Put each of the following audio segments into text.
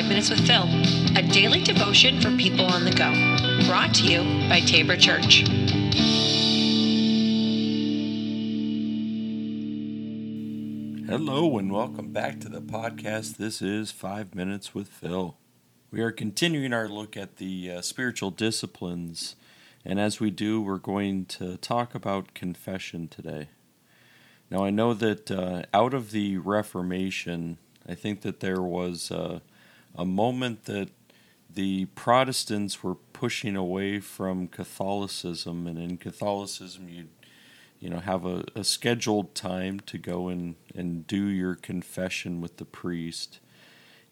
Minutes with Phil, a daily devotion for people on the go. Brought to you by Tabor Church. Hello, and welcome back to the podcast. This is Five Minutes with Phil. We are continuing our look at the uh, spiritual disciplines, and as we do, we're going to talk about confession today. Now, I know that uh, out of the Reformation, I think that there was uh, a moment that the Protestants were pushing away from Catholicism, and in Catholicism, you you know have a, a scheduled time to go and, and do your confession with the priest.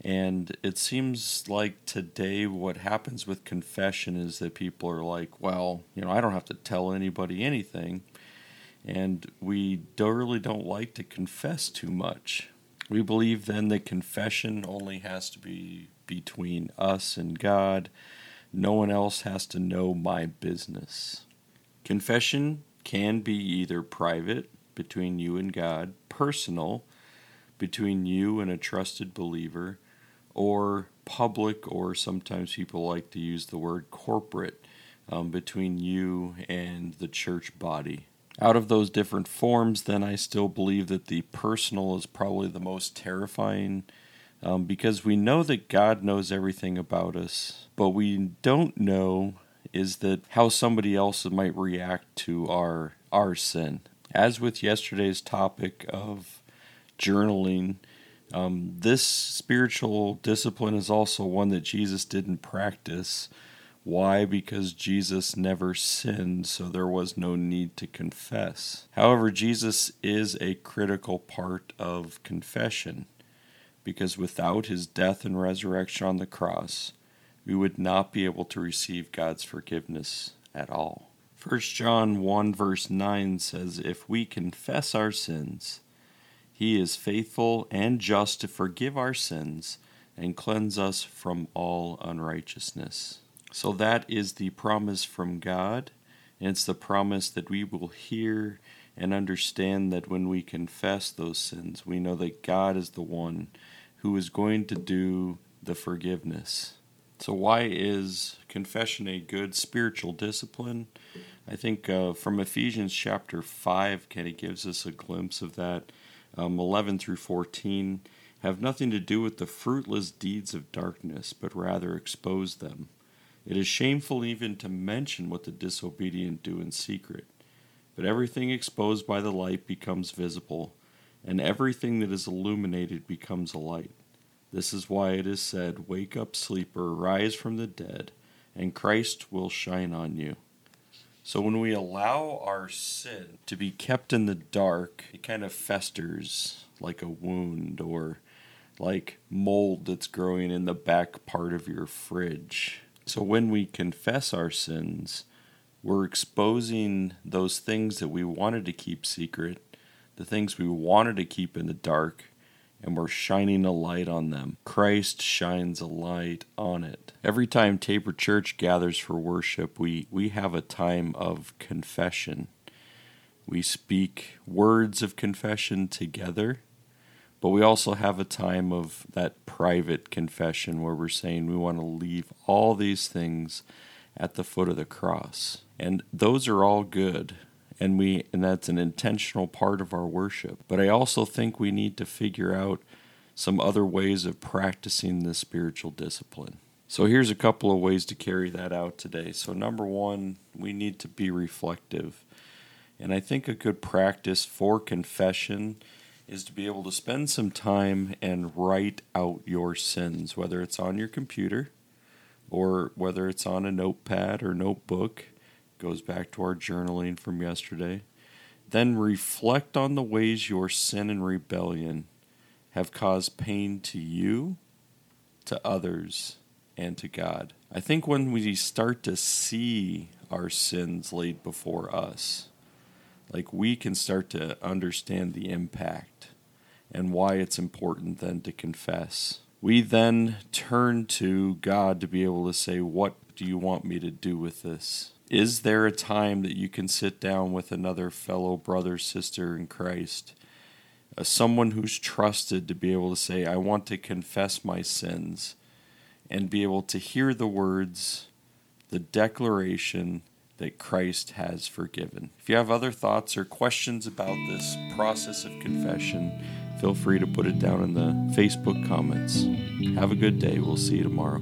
And it seems like today, what happens with confession is that people are like, well, you know, I don't have to tell anybody anything and we really don't like to confess too much. We believe then that confession only has to be between us and God. No one else has to know my business. Confession can be either private, between you and God, personal, between you and a trusted believer, or public, or sometimes people like to use the word corporate, um, between you and the church body out of those different forms, then I still believe that the personal is probably the most terrifying um, because we know that God knows everything about us, but we don't know is that how somebody else might react to our our sin. As with yesterday's topic of journaling, um, this spiritual discipline is also one that Jesus didn't practice why? Because Jesus never sinned, so there was no need to confess. However, Jesus is a critical part of confession, because without his death and resurrection on the cross, we would not be able to receive God's forgiveness at all. 1 John 1 verse 9 says, If we confess our sins, he is faithful and just to forgive our sins and cleanse us from all unrighteousness. So that is the promise from God. And it's the promise that we will hear and understand that when we confess those sins, we know that God is the one who is going to do the forgiveness. So, why is confession a good spiritual discipline? I think uh, from Ephesians chapter 5 kind of gives us a glimpse of that. Um, 11 through 14 have nothing to do with the fruitless deeds of darkness, but rather expose them. It is shameful even to mention what the disobedient do in secret. But everything exposed by the light becomes visible, and everything that is illuminated becomes a light. This is why it is said, Wake up, sleeper, rise from the dead, and Christ will shine on you. So when we allow our sin to be kept in the dark, it kind of festers like a wound or like mold that's growing in the back part of your fridge. So when we confess our sins, we're exposing those things that we wanted to keep secret, the things we wanted to keep in the dark, and we're shining a light on them. Christ shines a light on it. Every time Tabor Church gathers for worship, we, we have a time of confession. We speak words of confession together but we also have a time of that private confession where we're saying we want to leave all these things at the foot of the cross. And those are all good. And we and that's an intentional part of our worship. But I also think we need to figure out some other ways of practicing this spiritual discipline. So here's a couple of ways to carry that out today. So number 1, we need to be reflective. And I think a good practice for confession is to be able to spend some time and write out your sins, whether it's on your computer or whether it's on a notepad or notebook. Goes back to our journaling from yesterday. Then reflect on the ways your sin and rebellion have caused pain to you, to others, and to God. I think when we start to see our sins laid before us, like we can start to understand the impact and why it's important then to confess. We then turn to God to be able to say, What do you want me to do with this? Is there a time that you can sit down with another fellow brother, sister in Christ, uh, someone who's trusted to be able to say, I want to confess my sins, and be able to hear the words, the declaration that Christ has forgiven. If you have other thoughts or questions about this process of confession, feel free to put it down in the Facebook comments. Have a good day. We'll see you tomorrow.